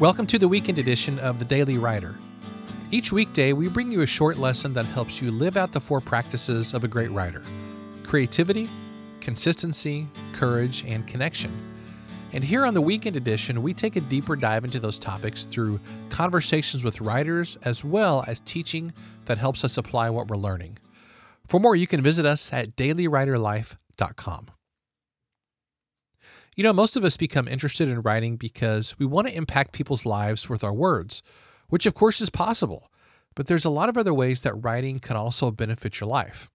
Welcome to the weekend edition of the Daily Writer. Each weekday, we bring you a short lesson that helps you live out the four practices of a great writer creativity, consistency, courage, and connection. And here on the weekend edition, we take a deeper dive into those topics through conversations with writers as well as teaching that helps us apply what we're learning. For more, you can visit us at dailywriterlife.com. You know, most of us become interested in writing because we want to impact people's lives with our words, which of course is possible. But there's a lot of other ways that writing can also benefit your life.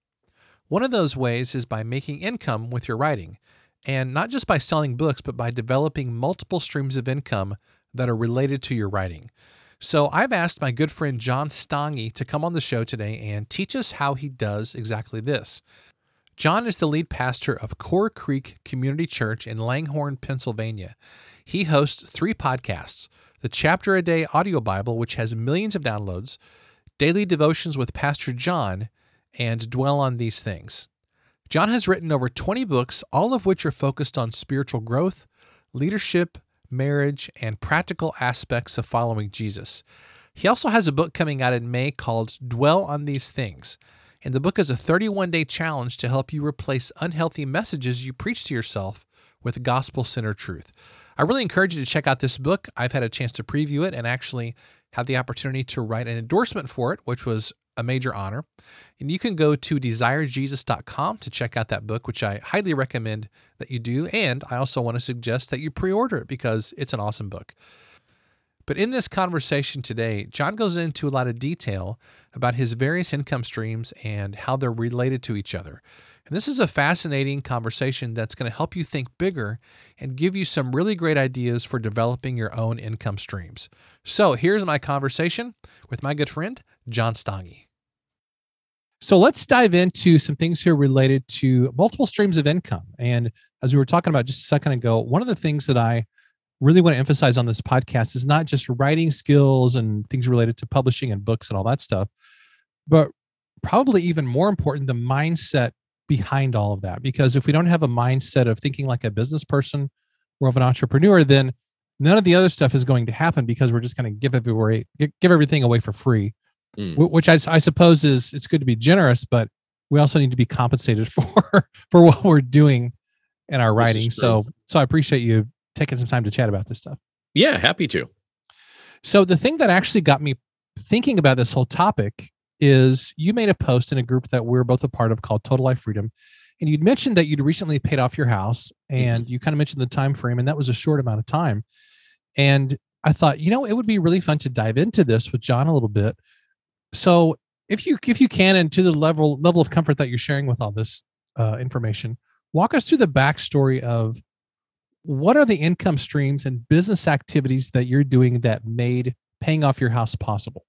One of those ways is by making income with your writing, and not just by selling books, but by developing multiple streams of income that are related to your writing. So I've asked my good friend John Stange to come on the show today and teach us how he does exactly this. John is the lead pastor of Core Creek Community Church in Langhorne, Pennsylvania. He hosts three podcasts the Chapter a Day Audio Bible, which has millions of downloads, Daily Devotions with Pastor John, and Dwell on These Things. John has written over 20 books, all of which are focused on spiritual growth, leadership, marriage, and practical aspects of following Jesus. He also has a book coming out in May called Dwell on These Things. And the book is a 31 day challenge to help you replace unhealthy messages you preach to yourself with gospel centered truth. I really encourage you to check out this book. I've had a chance to preview it and actually had the opportunity to write an endorsement for it, which was a major honor. And you can go to desirejesus.com to check out that book, which I highly recommend that you do. And I also want to suggest that you pre order it because it's an awesome book. But in this conversation today, John goes into a lot of detail about his various income streams and how they're related to each other. And this is a fascinating conversation that's going to help you think bigger and give you some really great ideas for developing your own income streams. So here's my conversation with my good friend, John Stange. So let's dive into some things here related to multiple streams of income. And as we were talking about just a second ago, one of the things that I really want to emphasize on this podcast is not just writing skills and things related to publishing and books and all that stuff, but probably even more important, the mindset behind all of that. Because if we don't have a mindset of thinking like a business person or of an entrepreneur, then none of the other stuff is going to happen because we're just going to give everywhere give everything away for free, mm. which I, I suppose is it's good to be generous, but we also need to be compensated for for what we're doing in our writing. So so I appreciate you taking some time to chat about this stuff. Yeah, happy to. So the thing that actually got me thinking about this whole topic is you made a post in a group that we're both a part of called Total Life Freedom. And you'd mentioned that you'd recently paid off your house and mm-hmm. you kind of mentioned the time frame and that was a short amount of time. And I thought, you know, it would be really fun to dive into this with John a little bit. So if you if you can and to the level level of comfort that you're sharing with all this uh, information, walk us through the backstory of what are the income streams and business activities that you're doing that made paying off your house possible?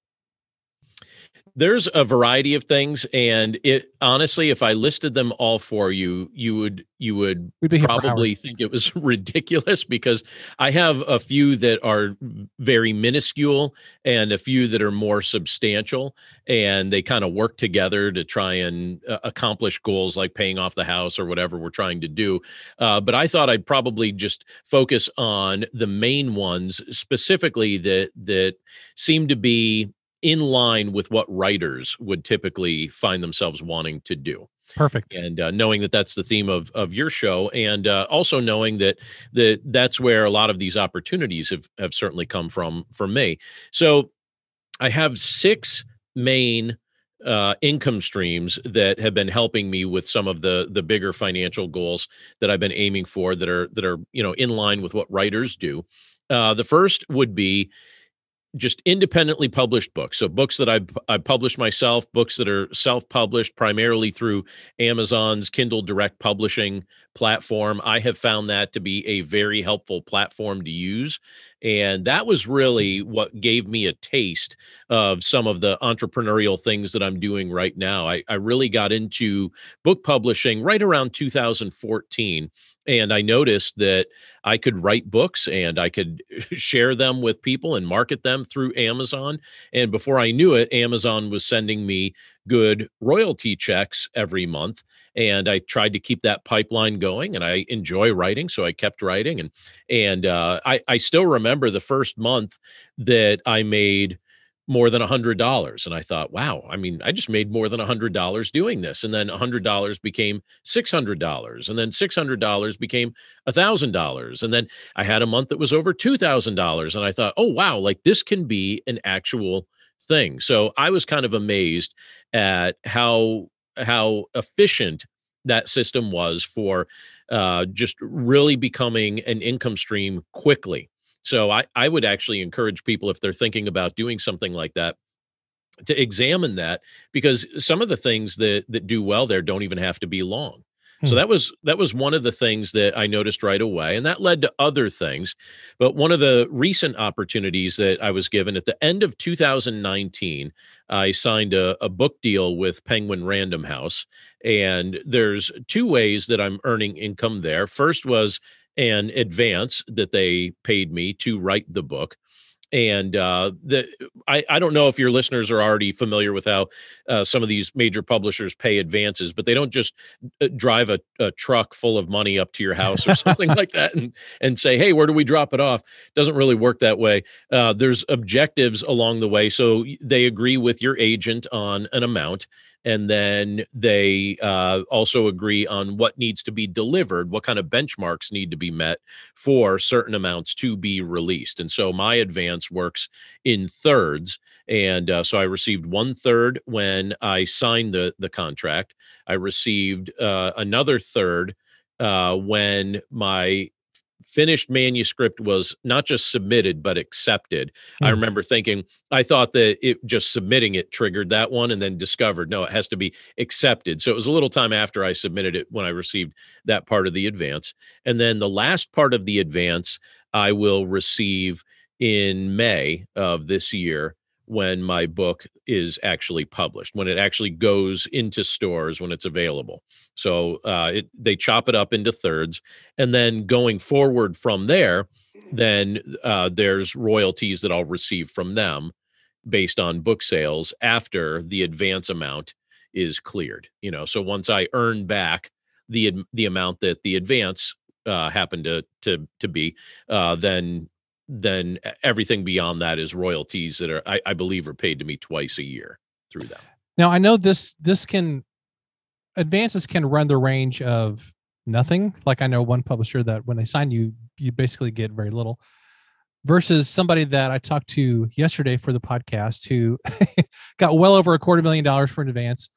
There's a variety of things and it honestly if i listed them all for you you would you would probably think it was ridiculous because i have a few that are very minuscule and a few that are more substantial and they kind of work together to try and uh, accomplish goals like paying off the house or whatever we're trying to do. Uh, but i thought i'd probably just focus on the main ones specifically that that seem to be in line with what writers would typically find themselves wanting to do. Perfect. And uh, knowing that that's the theme of of your show, and uh, also knowing that that that's where a lot of these opportunities have have certainly come from for me. So I have six main uh, income streams that have been helping me with some of the the bigger financial goals that I've been aiming for that are that are you know in line with what writers do. Uh, the first would be just independently published books. So books that I've, I've published myself, books that are self-published primarily through Amazon's Kindle Direct Publishing platform. I have found that to be a very helpful platform to use. And that was really what gave me a taste of some of the entrepreneurial things that I'm doing right now. I, I really got into book publishing right around 2014 and I noticed that I could write books and I could share them with people and market them through Amazon. And before I knew it, Amazon was sending me good royalty checks every month and i tried to keep that pipeline going and i enjoy writing so i kept writing and and uh, I, I still remember the first month that i made more than a hundred dollars and i thought wow i mean i just made more than a hundred dollars doing this and then a hundred dollars became six hundred dollars and then six hundred dollars became a thousand dollars and then i had a month that was over two thousand dollars and i thought oh wow like this can be an actual thing. So i was kind of amazed at how how efficient that system was for uh, just really becoming an income stream quickly so I, I would actually encourage people if they're thinking about doing something like that to examine that because some of the things that that do well there don't even have to be long. Hmm. So that was that was one of the things that I noticed right away and that led to other things. But one of the recent opportunities that I was given at the end of 2019, I signed a, a book deal with Penguin Random House and there's two ways that I'm earning income there. First was an advance that they paid me to write the book and uh, the I, I don't know if your listeners are already familiar with how uh, some of these major publishers pay advances, but they don't just uh, drive a, a truck full of money up to your house or something like that and and say, hey, where do we drop it off? Doesn't really work that way. Uh, there's objectives along the way, so they agree with your agent on an amount, and then they uh, also agree on what needs to be delivered what kind of benchmarks need to be met for certain amounts to be released. And so my advance works in thirds and uh, so i received one third when i signed the the contract. I received uh, another third uh, when my finished manuscript was not just submitted but accepted mm. i hmm. remember thinking i thought that it just submitting it triggered that one and then discovered no it has to be accepted so it was a little time after i submitted it when i received that part of the advance and then the last part of the advance i will receive in may of this year when my book is actually published, when it actually goes into stores when it's available. So uh, it, they chop it up into thirds, and then going forward from there, then uh, there's royalties that I'll receive from them based on book sales after the advance amount is cleared. You know, so once I earn back the the amount that the advance uh, happened to to to be, uh, then then everything beyond that is royalties that are I, I, believe are paid to me twice a year through them. Now I know this this can advances can run the range of nothing. Like I know one publisher that when they sign you, you basically get very little. Versus somebody that I talked to yesterday for the podcast who got well over a quarter million dollars for an advance.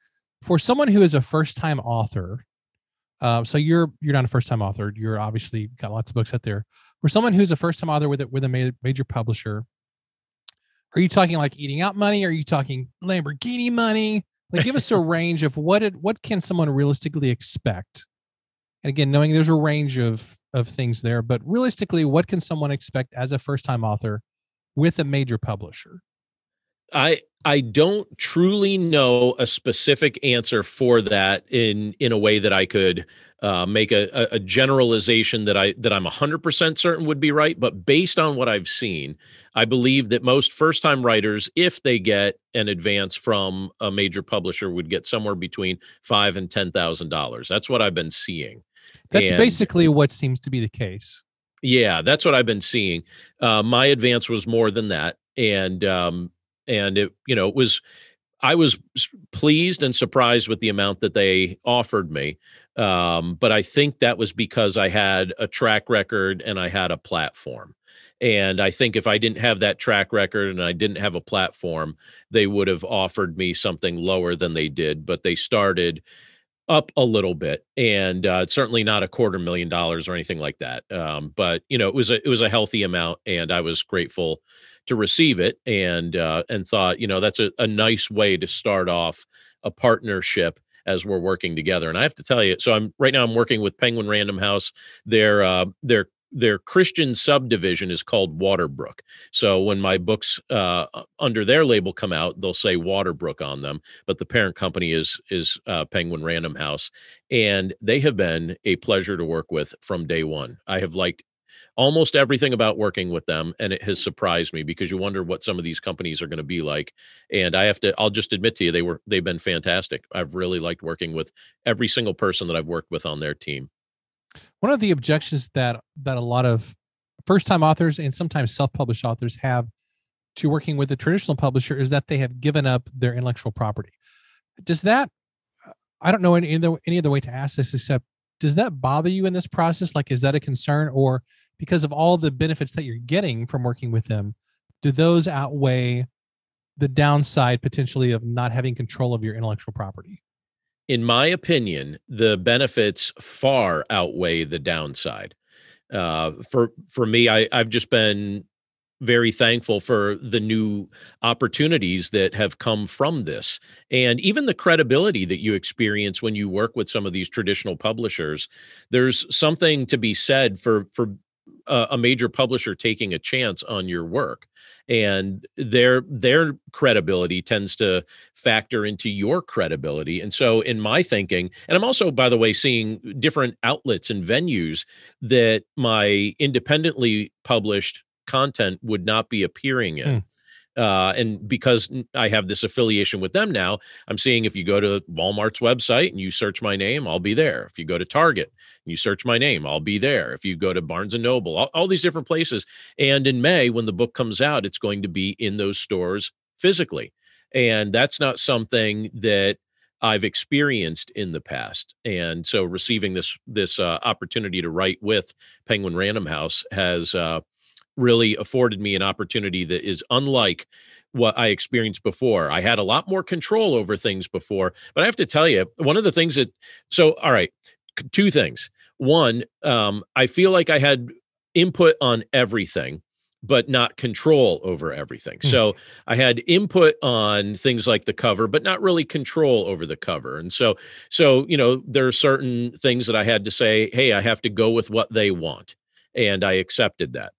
For someone who is a first time author, uh, so you're you're not a first time author. You're obviously got lots of books out there. For someone who's a first time author with it with a major publisher are you talking like eating out money? Are you talking lamborghini money? Like give us a range of what it what can someone realistically expect? And again knowing there's a range of of things there but realistically what can someone expect as a first time author with a major publisher i i don't truly know a specific answer for that in in a way that i could uh, make a, a, generalization that I that I'm 100% certain would be right, but based on what I've seen, I believe that most first-time writers, if they get an advance from a major publisher, would get somewhere between five and ten thousand dollars. That's what I've been seeing. That's and, basically what seems to be the case. Yeah, that's what I've been seeing. Uh, my advance was more than that, and um, and it you know it was I was pleased and surprised with the amount that they offered me. Um, but I think that was because I had a track record and I had a platform. And I think if I didn't have that track record and I didn't have a platform, they would have offered me something lower than they did. But they started up a little bit, and uh, certainly not a quarter million dollars or anything like that. Um, but you know, it was a it was a healthy amount, and I was grateful to receive it, and uh, and thought, you know, that's a, a nice way to start off a partnership as we're working together. And I have to tell you, so I'm right now I'm working with Penguin Random House. Their uh, their their Christian subdivision is called Waterbrook. So when my books uh, under their label come out, they'll say Waterbrook on them, but the parent company is is uh, Penguin Random House, and they have been a pleasure to work with from day one. I have liked almost everything about working with them and it has surprised me because you wonder what some of these companies are going to be like and i have to i'll just admit to you they were they've been fantastic. I've really liked working with every single person that i've worked with on their team. One of the objections that that a lot of first time authors and sometimes self-published authors have to working with a traditional publisher is that they have given up their intellectual property. Does that i don't know any, any other way to ask this except does that bother you in this process? Like is that a concern or because of all the benefits that you're getting from working with them do those outweigh the downside potentially of not having control of your intellectual property? In my opinion the benefits far outweigh the downside. Uh, for for me I, i've just been very thankful for the new opportunities that have come from this. And even the credibility that you experience when you work with some of these traditional publishers there's something to be said for for a, a major publisher taking a chance on your work and their their credibility tends to factor into your credibility and so in my thinking and i'm also by the way seeing different outlets and venues that my independently published content would not be appearing in. Mm. Uh, and because I have this affiliation with them now, I'm seeing if you go to Walmart's website and you search my name, I'll be there. If you go to Target and you search my name, I'll be there. If you go to Barnes and Noble, all, all these different places. And in May, when the book comes out, it's going to be in those stores physically. And that's not something that I've experienced in the past, and so receiving this this uh, opportunity to write with Penguin Random House has uh, really afforded me an opportunity that is unlike what I experienced before. I had a lot more control over things before, but I have to tell you, one of the things that so all right, two things. One, um, I feel like I had input on everything but not control over everything. Mm. So I had input on things like the cover, but not really control over the cover. And so, so you know, there are certain things that I had to say, "Hey, I have to go with what they want," and I accepted that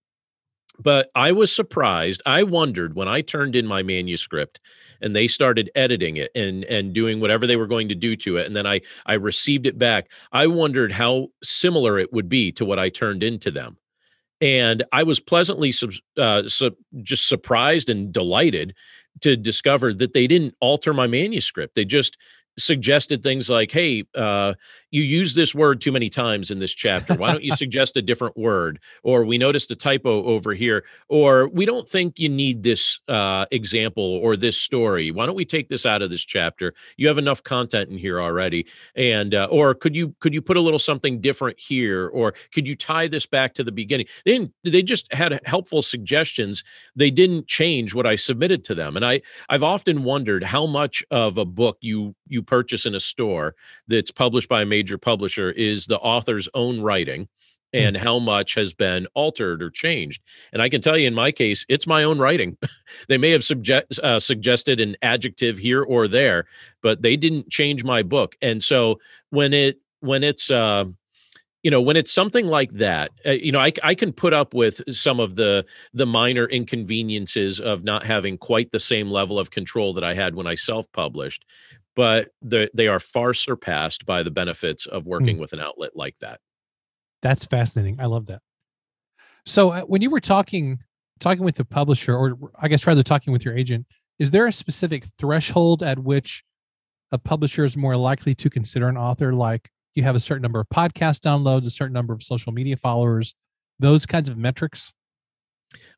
but I was surprised. I wondered when I turned in my manuscript and they started editing it and and doing whatever they were going to do to it and then I I received it back. I wondered how similar it would be to what I turned into them. And I was pleasantly uh, sub, just surprised and delighted to discover that they didn't alter my manuscript. They just suggested things like, "Hey, uh, you use this word too many times in this chapter. Why don't you suggest a different word?" Or we noticed a typo over here. Or we don't think you need this uh, example or this story. Why don't we take this out of this chapter? You have enough content in here already. And uh, or could you could you put a little something different here? Or could you tie this back to the beginning? They didn't, they just had helpful suggestions. They didn't change what I submitted to them. And I I've often wondered how much of a book you you purchase in a store that's published by a major publisher is the author's own writing hmm. and how much has been altered or changed. And I can tell you, in my case, it's my own writing. they may have subject, uh, suggested an adjective here or there, but they didn't change my book. And so when it when it's uh, you know when it's something like that uh, you know I, I can put up with some of the the minor inconveniences of not having quite the same level of control that i had when i self-published but they are far surpassed by the benefits of working mm. with an outlet like that. That's fascinating. I love that. So uh, when you were talking talking with the publisher, or I guess rather talking with your agent, is there a specific threshold at which a publisher is more likely to consider an author? Like you have a certain number of podcast downloads, a certain number of social media followers, those kinds of metrics?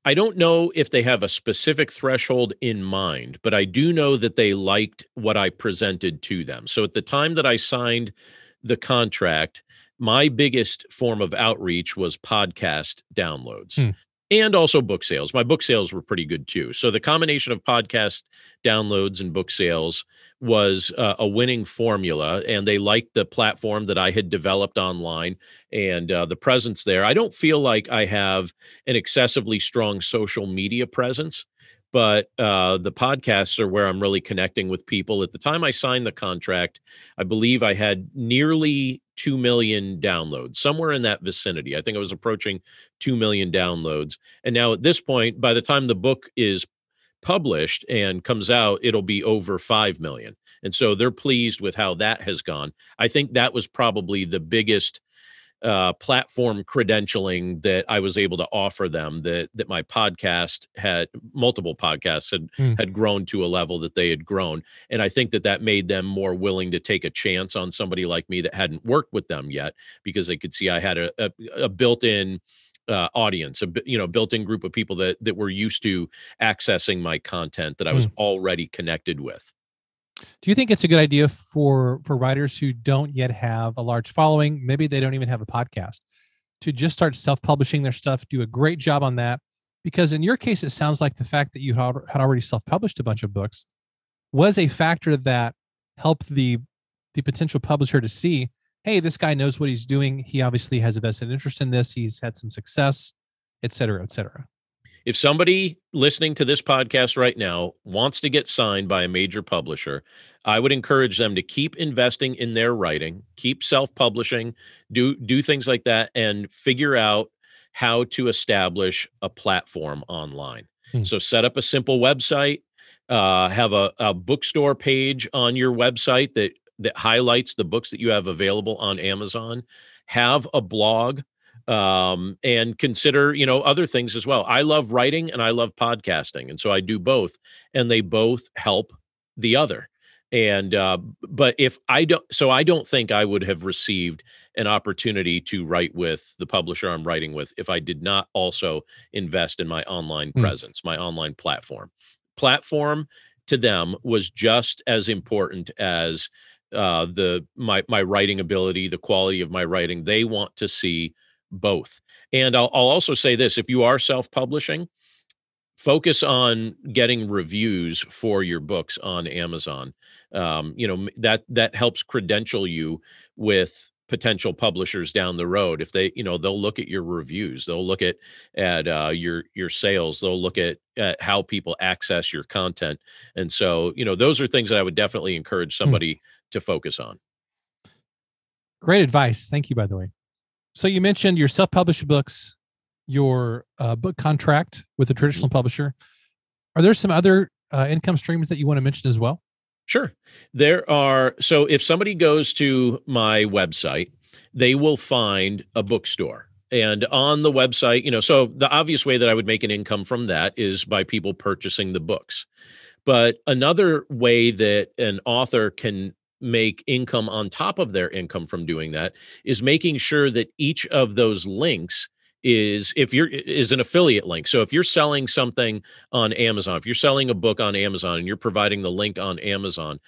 I don't know if they have a specific threshold in mind, but I do know that they liked what I presented to them. So at the time that I signed the contract, my biggest form of outreach was podcast downloads. Hmm and also book sales. My book sales were pretty good too. So the combination of podcast downloads and book sales was uh, a winning formula, and they liked the platform that I had developed online and uh, the presence there. I don't feel like I have an excessively strong social media presence but uh, the podcasts are where I'm really connecting with people. At the time I signed the contract, I believe I had nearly 2 million downloads, somewhere in that vicinity. I think I was approaching 2 million downloads. And now at this point, by the time the book is published and comes out, it'll be over 5 million. And so they're pleased with how that has gone. I think that was probably the biggest uh, platform credentialing that I was able to offer them that that my podcast had multiple podcasts had Hmm. had grown to a level that they had grown and I think that that made them more willing to take a chance on somebody like me that hadn't worked with them yet because they could see I had a, a, a built-in uh, audience a you know built-in group of people that that were used to accessing my content that I was already connected with Do you think it's a good idea for for writers who don't yet have a large following, maybe they don't even have a podcast, to just start self-publishing their stuff, do a great job on that? Because in your case, it sounds like the fact that you had already self-published a bunch of books was a factor that helped the the potential publisher to see, hey, this guy knows what he's doing. He obviously has a vested interest in this. He's had some success, et cetera, et cetera. if somebody listening to this podcast right now wants to get signed by a major publisher, I would encourage them to keep investing in their writing, keep self-publishing, do do things like that and figure out how to establish a platform online. Hmm. So set up a simple website, uh, have a, a bookstore page on your website that that highlights the books that you have available on Amazon. Have a blog um, and consider you know other things as well. I love writing and I love podcasting, and so I do both, and they both help the other. And uh, but if I don't, so I don't think I would have received an opportunity to write with the publisher I'm writing with if I did not also invest in my online Hmm. presence, my online platform. Platform to them was just as important as uh, the my my writing ability, the quality of my writing. They want to see both. And I'll, I'll also say this: if you are self-publishing, focus on getting reviews for your books on Amazon. Um, you know that that helps credential you with potential publishers down the road. If they, you know, they'll look at your reviews, they'll look at at uh, your your sales, they'll look at at how people access your content, and so you know those are things that I would definitely encourage somebody to focus on. Great advice. Thank you, by the way. So you mentioned your self-published books, your uh, book contract with a traditional publisher. Are there some other uh, income streams that you want to mention as well? Sure. There are, so if somebody goes to my website, they will find a bookstore. And on the website, you know, so the obvious way that I would make an income from that is by people purchasing the books. But another way that an author can make income on top of their income from doing that is making sure that each of those links is if you're is an affiliate link. So if you're selling something on Amazon, if you're selling a book on Amazon and you're providing the link on Amazon,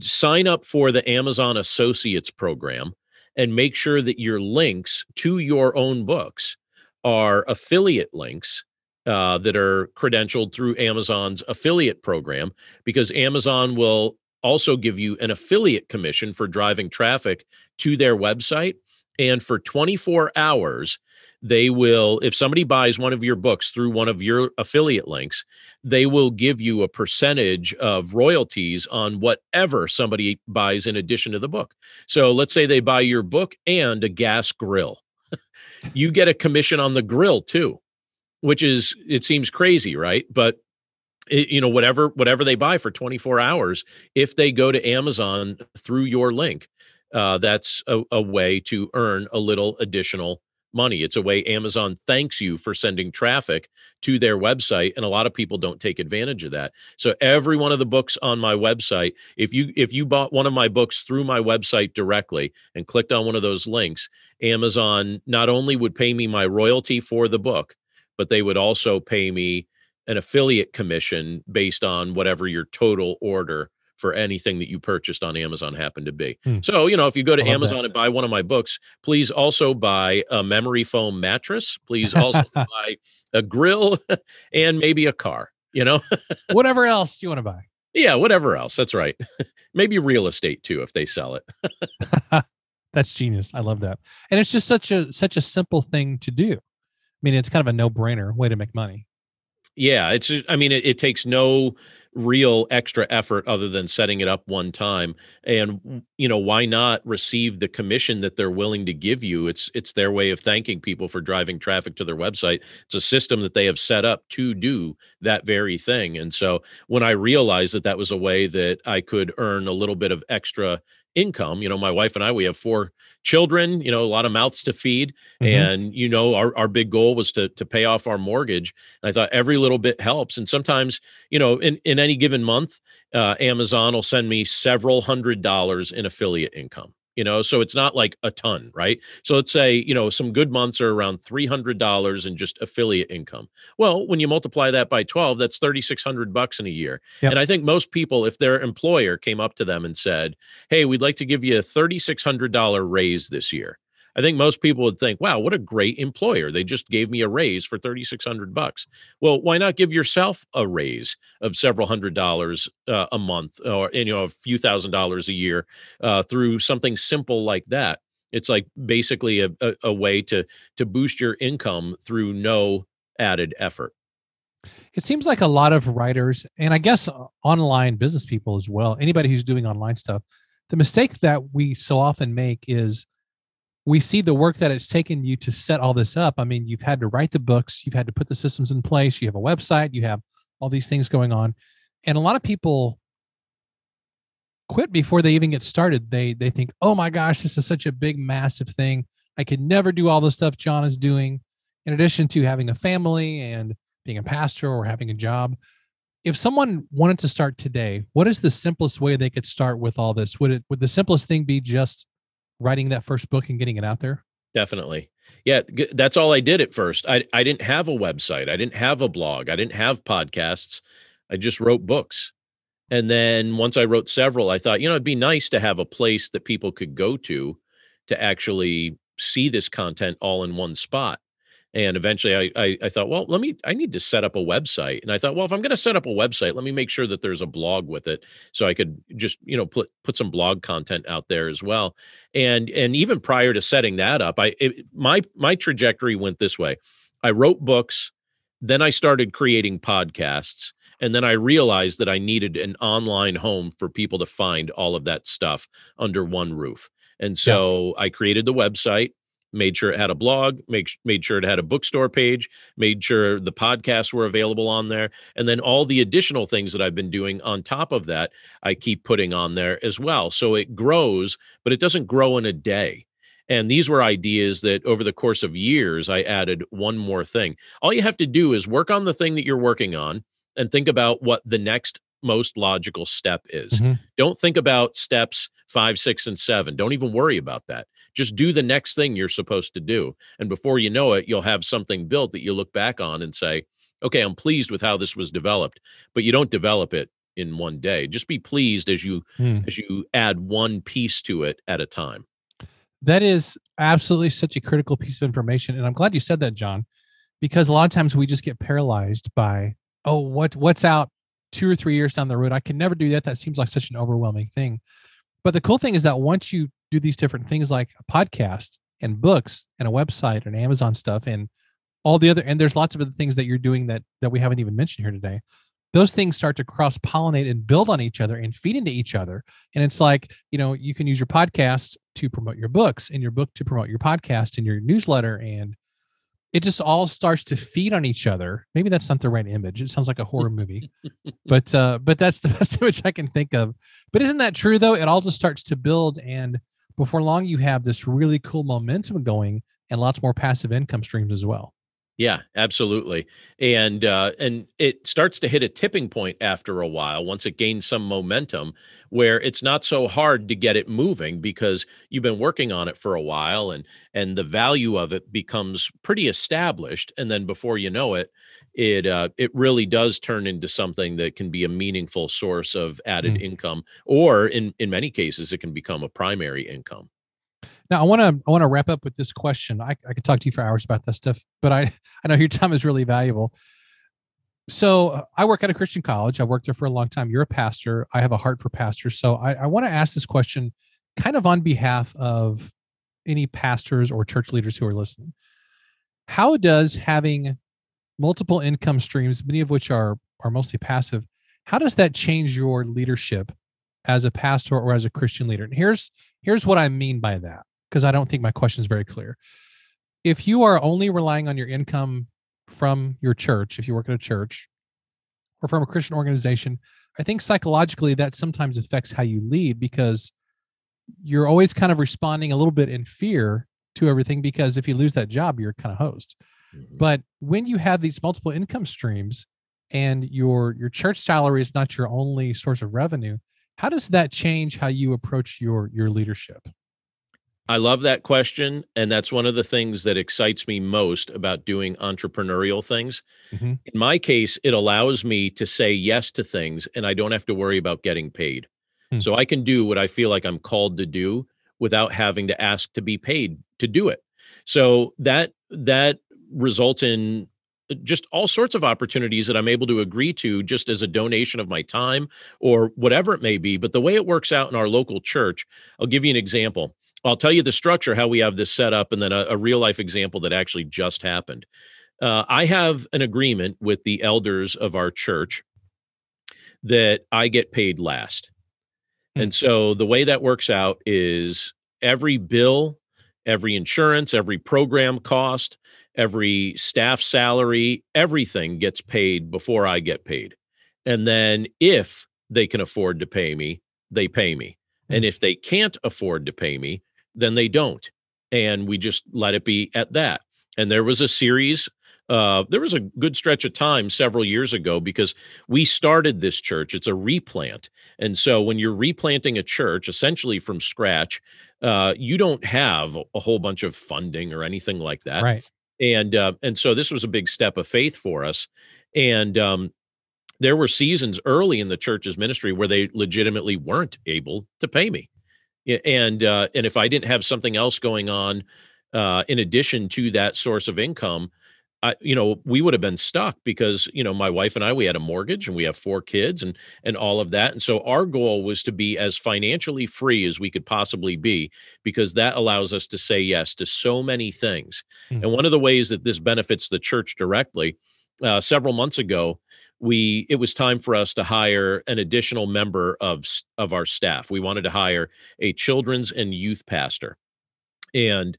sign up for the Amazon Associates program and make sure that your links to your own books are affiliate links uh, that are credentialed through Amazon's affiliate program because Amazon will also give you an affiliate commission for driving traffic to their website. And for 24 hours, they will, if somebody buys one of your books through one of your affiliate links, they will give you a percentage of royalties on whatever somebody buys in addition to the book. So let's say they buy your book and a gas grill. you get a commission on the grill too, which is it seems crazy, right? But it, you know whatever whatever they buy for 24 hours if they go to Amazon through your link, uh, that's a, a way to earn a little additional money. It's a way Amazon thanks you for sending traffic to their website and a lot of people don't take advantage of that. So every one of the books on my website, if you if you bought one of my books through my website directly and clicked on one of those links, Amazon not only would pay me my royalty for the book, but they would also pay me an affiliate commission based on whatever your total order for anything that you purchased on Amazon happened to be. Hmm. So, you know, if you go to love that. Amazon and buy one of my books, please also buy a memory foam mattress. Please also buy a grill and maybe a car, you know? Whatever else you want to buy. yeah, whatever else. That's right. maybe real estate too if they sell it. That's genius. I love that. And it's just such a such a simple thing to do. I mean, it's kind of a no-brainer way to make money. Yeah, it's just, I mean, it, it takes no real extra effort other than setting it up one time. And you know why not receive the commission that they're willing to give you? It's it's their way of thanking people for driving traffic to their website. It's a system that they have set up to do that very thing. And so when i realized that that was a way that i could earn a little bit of extra income. You know, my wife and I, we have four children, you know, a lot of mouths to feed. Mm-hmm. And, you know, our, our big goal was to, to pay off our mortgage. And I thought every little bit helps. And sometimes, you know, in, in any given month, uh, Amazon will send me several hundred dollars in affiliate income you know so it's not like a ton right? So let's say you know some good months are around $300 in just affiliate income. Well when you multiply that by 12 that's 3600 bucks in a year. Yep. and i think most people if their employer came up to them and said hey we'd like to give you a $3600 raise this year I think most people would think, wow, what a great employer. They just gave me a raise for 3600 bucks. Well, why not give yourself a raise of several hundred dollars uh, a month or you know a few thousand dollars a year uh, through something simple like that? It's like basically a, a, a way to to boost your income through no added effort. It seems like a lot of writers and I guess uh, online business people as well, anybody who's doing online stuff, the mistake that we so often make is we see the work that it's taken you to set all this up. I mean, you've had to write the books, you've had to put the systems in place, you have a website, you have all these things going on. And a lot of people quit before they even get started. They they think, "Oh my gosh, this is such a big massive thing. I could never do all the stuff John is doing." In addition to having a family and being a pastor or having a job, if someone wanted to start today, what is the simplest way they could start with all this? Would it would the simplest thing be just writing that first book and getting it out there? Definitely. Yeah, that's all I did at first. I I didn't have a website. I didn't have a blog. I didn't have podcasts. I just wrote books. And then once I wrote several, I thought, you know, it'd be nice to have a place that people could go to to actually see this content all in one spot and eventually I, I, I thought well let me i need to set up a website. And i thought well if i'm going to set up a website let me make sure that there's a blog with it so i could just you know put put some blog content out there as well. And and even prior to setting that up i it, my my trajectory went this way. I wrote books then i started creating podcasts and then i realized that i needed an online home for people to find all of that stuff under one roof. And so yeah. i created the website made sure it had a blog, make, made sure it had a bookstore page, made sure the podcasts were available on there. And then all the additional things that I've been doing on top of that, I keep putting on there as well. So it grows, but it doesn't grow in a day. And these were ideas that over the course of years, I added one more thing. All you have to do is work on the thing that you're working on and think about what the next most logical step is. Mm-hmm. Don't think about steps five, six, and seven. Don't even worry about that. Just do the next thing you're supposed to do. And before you know it, you'll have something built that you look back on and say, okay, I'm pleased with how this was developed. But you don't develop it in one day. Just be pleased as you mm. as you add one piece to it at a time. That is absolutely such a critical piece of information. And I'm glad you said that, John, because a lot of times we just get paralyzed by, oh, what what's out two or three years down the road. I can never do that. That seems like such an overwhelming thing. But the cool thing is that once you do these different things like a podcast and books and a website and Amazon stuff and all the other and there's lots of other things that you're doing that that we haven't even mentioned here today those things start to cross pollinate and build on each other and feed into each other and it's like you know you can use your podcast to promote your books and your book to promote your podcast and your newsletter and it just all starts to feed on each other. Maybe that's not the right image. It sounds like a horror movie, but uh, but that's the best image I can think of. But isn't that true though? It all just starts to build, and before long, you have this really cool momentum going, and lots more passive income streams as well. Yeah, absolutely. And uh, and it starts to hit a tipping point after a while once it gains some momentum where it's not so hard to get it moving because you've been working on it for a while and and the value of it becomes pretty established and then before you know it it uh, it really does turn into something that can be a meaningful source of added mm. income or in in many cases it can become a primary income. Now I want to I want to wrap up with this question. I, I could talk to you for hours about this stuff, but I I know your time is really valuable. So uh, I work at a Christian college. I worked there for a long time. You're a pastor. I have a heart for pastors. So I, I want to ask this question, kind of on behalf of any pastors or church leaders who are listening. How does having multiple income streams, many of which are are mostly passive, How does that change your leadership as a pastor or as a Christian leader? And here's here's what I mean by that because I don't think my question is very clear. If you are only relying on your income from your church, if you work at a church or from a Christian organization, I think psychologically that sometimes affects how you lead because you're always kind of responding a little bit in fear to everything because if you lose that job, you're kind of host. Mm-hmm. But when you have these multiple income streams and your your church salary is not your only source of revenue, how does that change how you approach your your leadership? I love that question. And that's one of the things that excites me most about doing entrepreneurial things. Mm-hmm. In my case, it allows me to say yes to things and I don't have to worry about getting paid. Mm-hmm. So I can do what I feel like I'm called to do without having to ask to be paid to do it. So that that results in just all sorts of opportunities that I'm able to agree to just as a donation of my time or whatever it may be. But the way it works out in our local church, I'll give you an example. I'll tell you the structure, how we have this set up, and then a, a real life example that actually just happened. Uh, I have an agreement with the elders of our church that I get paid last. Mm-hmm. And so the way that works out is every bill, every insurance, every program cost, every staff salary, everything gets paid before I get paid. And then if they can afford to pay me, they pay me. Mm-hmm. And if they can't afford to pay me, then they don't. And we just let it be at that. And there was a series uh, there was a good stretch of time several years ago because we started this church. It's a replant. And so when you're replanting a church essentially from scratch, uh, you don't have a whole bunch of funding or anything like that. Right. And uh, and so this was a big step of faith for us. And um, there were seasons early in the church's ministry where they legitimately weren't able to pay me and uh, and if I didn't have something else going on uh, in addition to that source of income, I, you know, we would have been stuck because you know my wife and I we had a mortgage and we have four kids and and all of that, and so our goal was to be as financially free as we could possibly be because that allows us to say yes to so many things. Mm-hmm. And one of the ways that this benefits the church directly, uh, several months ago, we it was time for us to hire an additional member of of our staff. We wanted to hire a children's and youth pastor. And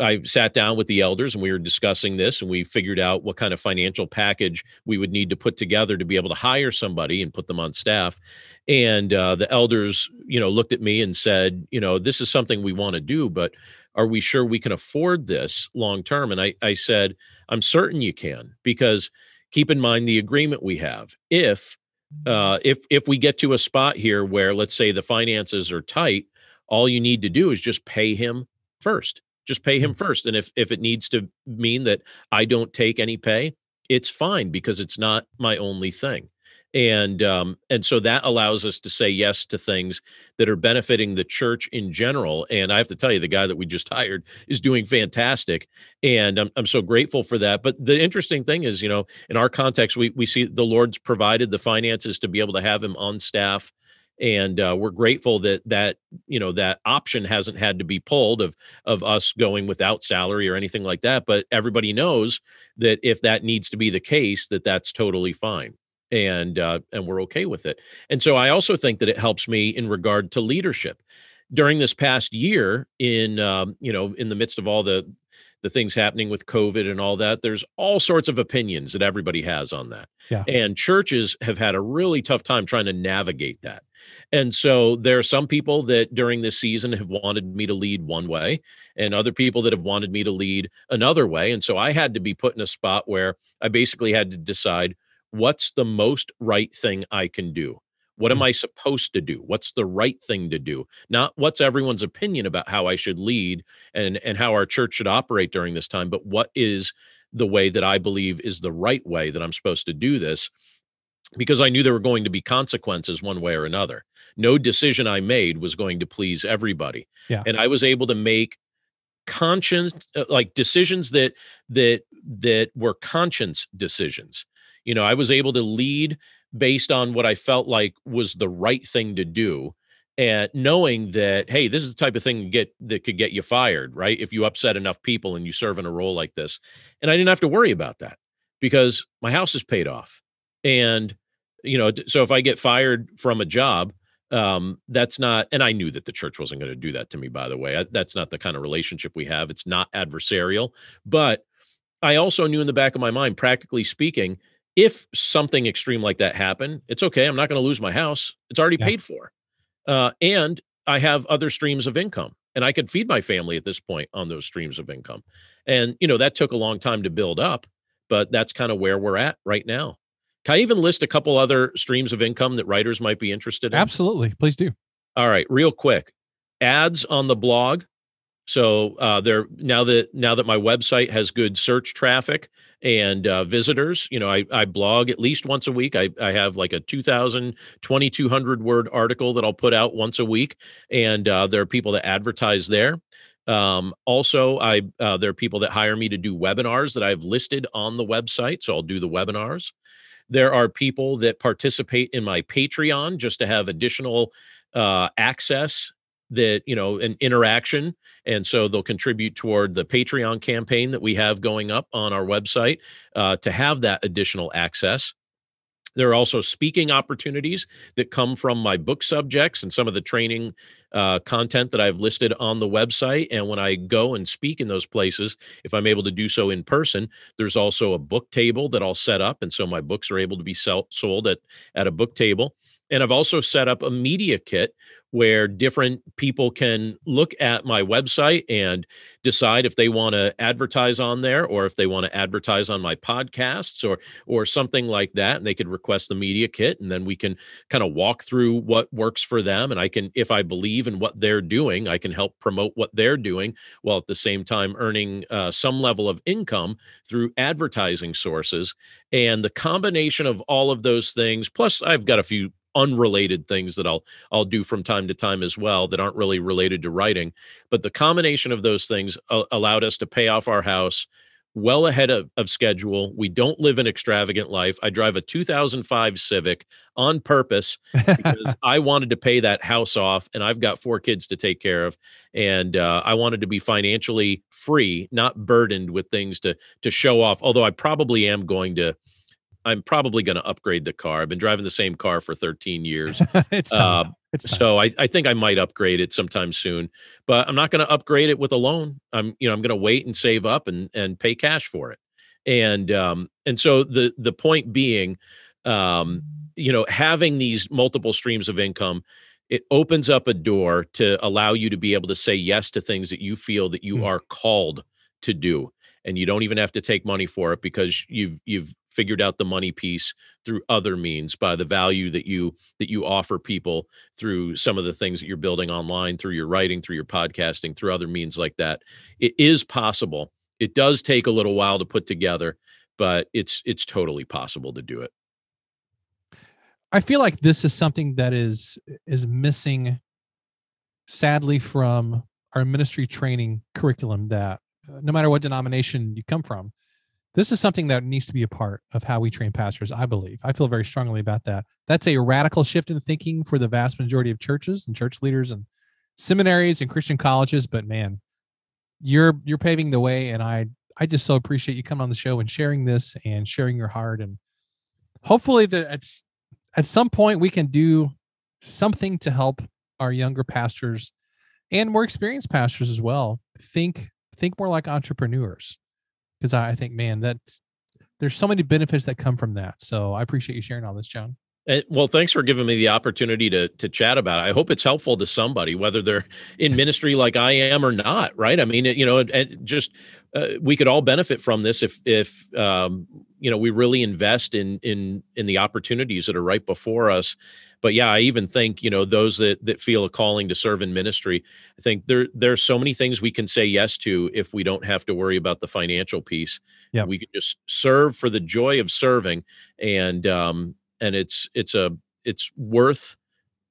I sat down with the elders and we were discussing this and we figured out what kind of financial package we would need to put together to be able to hire somebody and put them on staff. And uh, the elders, you know, looked at me and said, you know, this is something we want to do, but are we sure we can afford this long term? And I, I said, I'm certain you can because keep in mind the agreement we have. If uh, if if we get to a spot here where let's say the finances are tight, all you need to do is just pay him first. Just pay him mm. first. And if if it needs to mean that I don't take any pay, it's fine because it's not my only thing and um, and so that allows us to say yes to things that are benefiting the church in general and i have to tell you the guy that we just hired is doing fantastic and i'm, I'm so grateful for that but the interesting thing is you know in our context we, we see the lord's provided the finances to be able to have him on staff and uh, we're grateful that that you know that option hasn't had to be pulled of of us going without salary or anything like that but everybody knows that if that needs to be the case that that's totally fine and uh, and we're okay with it. And so I also think that it helps me in regard to leadership. During this past year, in um, you know, in the midst of all the the things happening with COVID and all that, there's all sorts of opinions that everybody has on that. Yeah. And churches have had a really tough time trying to navigate that. And so there are some people that during this season have wanted me to lead one way, and other people that have wanted me to lead another way. And so I had to be put in a spot where I basically had to decide what's the most right thing I can do? What am mm. I supposed to do? What's the right thing to do? Not what's everyone's opinion about how I should lead and and how our church should operate during this time, but what is the way that I believe is the right way that I'm supposed to do this? Because I knew there were going to be consequences one way or another. No decision I made was going to please everybody. Yeah. And I was able to make conscience uh, like decisions that that that were conscience decisions you know, I was able to lead based on what I felt like was the right thing to do and knowing that hey this is the type of thing get that could get you fired right if you upset enough people and you serve in a role like this and i didn't have to worry about that because my house is paid off and you know so if i get fired from a job um that's not and i knew that the church wasn't going to do that to me by the way I, that's not the kind of relationship we have it's not adversarial but i also knew in the back of my mind practically speaking if something extreme like that happened it's okay i'm not going to lose my house it's already yeah. paid for uh, and i have other streams of income and i could feed my family at this point on those streams of income and you know that took a long time to build up but that's kind of where we're at right now can I even list a couple other streams of income that writers might be interested in? Absolutely. Please do. All right, real quick. Ads on the blog. So uh, there now that now that my website has good search traffic and uh, visitors, you know, I, I blog at least once a week. I, I have like a 2,000, 2,200 word article that I'll put out once a week, and uh, there are people that advertise there. Um, also, I uh, there are people that hire me to do webinars that I've listed on the website, so I'll do the webinars. There are people that participate in my Patreon just to have additional uh, access that you know an interaction. And so they'll contribute toward the patreon campaign that we have going up on our website uh, to have that additional access there are also speaking opportunities that come from my book subjects and some of the training uh, content that I've listed on the website. And when I go and speak in those places, if I'm able to do so in person, there's also a book table that I'll set up. And so my books are able to be sell- sold at, at a book table. And I've also set up a media kit where different people can look at my website and decide if they want to advertise on there or if they want to advertise on my podcasts or or something like that and they could request the media kit and then we can kind of walk through what works for them and I can if I believe in what they're doing I can help promote what they're doing while at the same time earning uh, some level of income through advertising sources and the combination of all of those things plus I've got a few unrelated things that I'll I'll do from time to time as well that aren't really related to writing. But the combination of those things uh, allowed us to pay off our house well ahead of, of schedule. We don't live an extravagant life. I drive a 2005 Civic on purpose because I wanted to pay that house off, and I've got four kids to take care of, and uh, I wanted to be financially free, not burdened with things to to show off. Although I probably am going to I'm probably going to upgrade the car. I've been driving the same car for 13 years. it's time. Uh, it's time. so I, I think I might upgrade it sometime soon, but I'm not going to upgrade it with a loan. I'm you know I'm going to wait and save up and and pay cash for it. And um and so the the point being, um you know having these multiple streams of income it opens up a door to allow you to be able to say yes to things that you feel that you mm. are called to do and you don't even have to take money for it because you've you've figured out the money piece through other means by the value that you that you offer people through some of the things that you're building online through your writing through your podcasting through other means like that. It is possible. It does take a little while to put together but it's it's totally possible to do it. I feel like this is something that is is missing sadly from our ministry training curriculum that uh, no matter what denomination you come from this is something that needs to be a part of how we train pastors i believe. I feel very strongly about that. That's a radical shift in thinking for the vast majority of churches and church leaders and seminaries and christian colleges but man you're you're paving the way and i i just so appreciate you coming on the show and sharing this and sharing your heart and hopefully that at, at some point we can do something to help our younger pastors and more experienced pastors as well think think more like entrepreneurs because I think, man, that there's so many benefits that come from that. So I appreciate you sharing all this, John. Eh, well, thanks for giving me the opportunity to to chat about it. I hope it's helpful to somebody, whether they're in ministry like I am or not. Right? I mean, you know, and just uh, we could all benefit from this if if um, you know we really invest in in in the opportunities that are right before us but yeah, I even think you know those that that feel a calling to serve in ministry. I think there there's so many things we can say yes to if we don't have to worry about the financial piece. Yeah, we could just serve for the joy of serving, and um, and it's it's a it's worth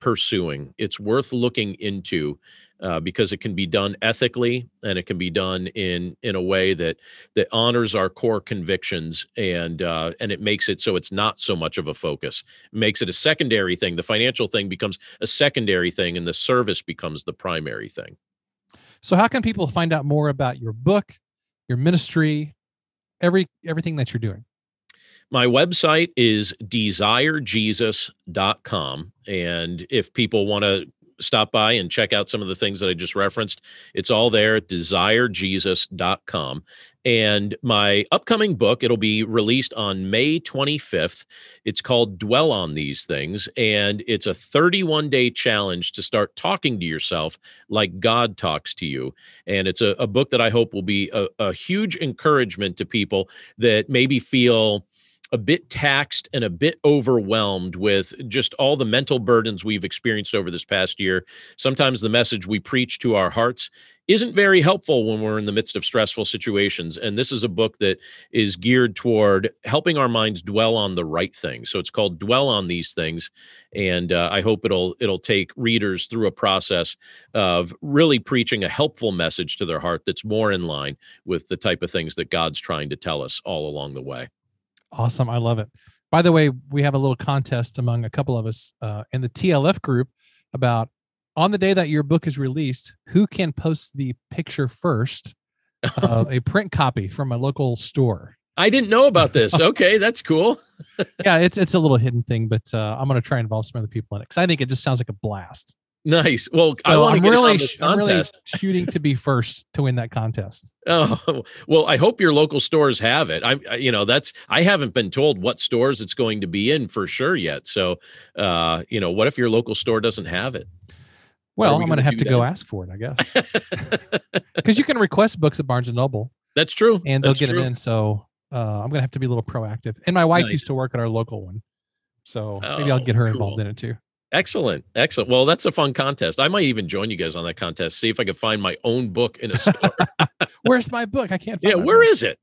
pursuing. It's worth looking into uh, because it can be done ethically and it can be done in in a way that that honors our core convictions and uh, and it makes it so it's not so much of a focus. It makes it a secondary thing. The financial thing becomes a secondary thing, and the service becomes the primary thing. So, how can people find out more about your book, your ministry, every everything that you're doing? My website is desirejesus.com. And if people want to stop by and check out some of the things that I just referenced, it's all there at desirejesus.com. And my upcoming book, it'll be released on May 25th. It's called Dwell on These Things. And it's a 31 day challenge to start talking to yourself like God talks to you. And it's a, a book that I hope will be a, a huge encouragement to people that maybe feel a bit taxed and a bit overwhelmed with just all the mental burdens we've experienced over this past year. Sometimes the message we preach to our hearts isn't very helpful when we're in the midst of stressful situations. And this is a book that is geared toward helping our minds dwell on the right things. So it's called Dwell on These Things. And uh, I hope it'll it'll take readers through a process of really preaching a helpful message to their heart that's more in line with the type of things that God's trying to tell us all along the way. Awesome. I love it. By the way, we have a little contest among a couple of us uh, in the TLF group about on the day that your book is released, who can post the picture first of a print copy from a local store. I didn't know about this. Okay, that's cool. yeah, it's it's a little hidden thing, but uh, I'm going to try and involve some other people in it because I think it just sounds like a blast. Nice. Well, So I want to I'm really, I'm really shooting to be first to win that contest. Oh well, I hope your local stores have it. I, I- you know, that's I haven't been told what stores it's going to be in for sure yet. So, uh, you know, what if your local store doesn't have it? Well, we I'm going gonna have to go ask for it, I guess, because you can request books at Barnes and Noble. That's true. and they'll That's get true. them in. So uh, I'm gonna have to be a little proactive. And my wife Nice. used to work at our local one, so maybe I'll Oh, get her involved in it too. Excellent, excellent. Well, that's a fun contest. I might even join you guys on that contest. See if I can find my own book in a store. Where's my book? I can't. yeah, Find my where book. is it?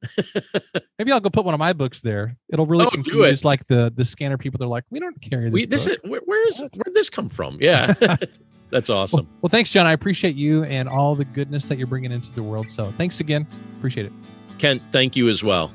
Maybe I'll go put one of my books there. It'll really Oh, it. confuse like the the scanner people. They're like, we don't carry this. We, this book." is where, where is What? where'd this come from? Yeah, that's well, awesome. well, thanks, John. I appreciate you and all the goodness that you're bringing into the world. So thanks again. Appreciate it. Kent, thank you as well.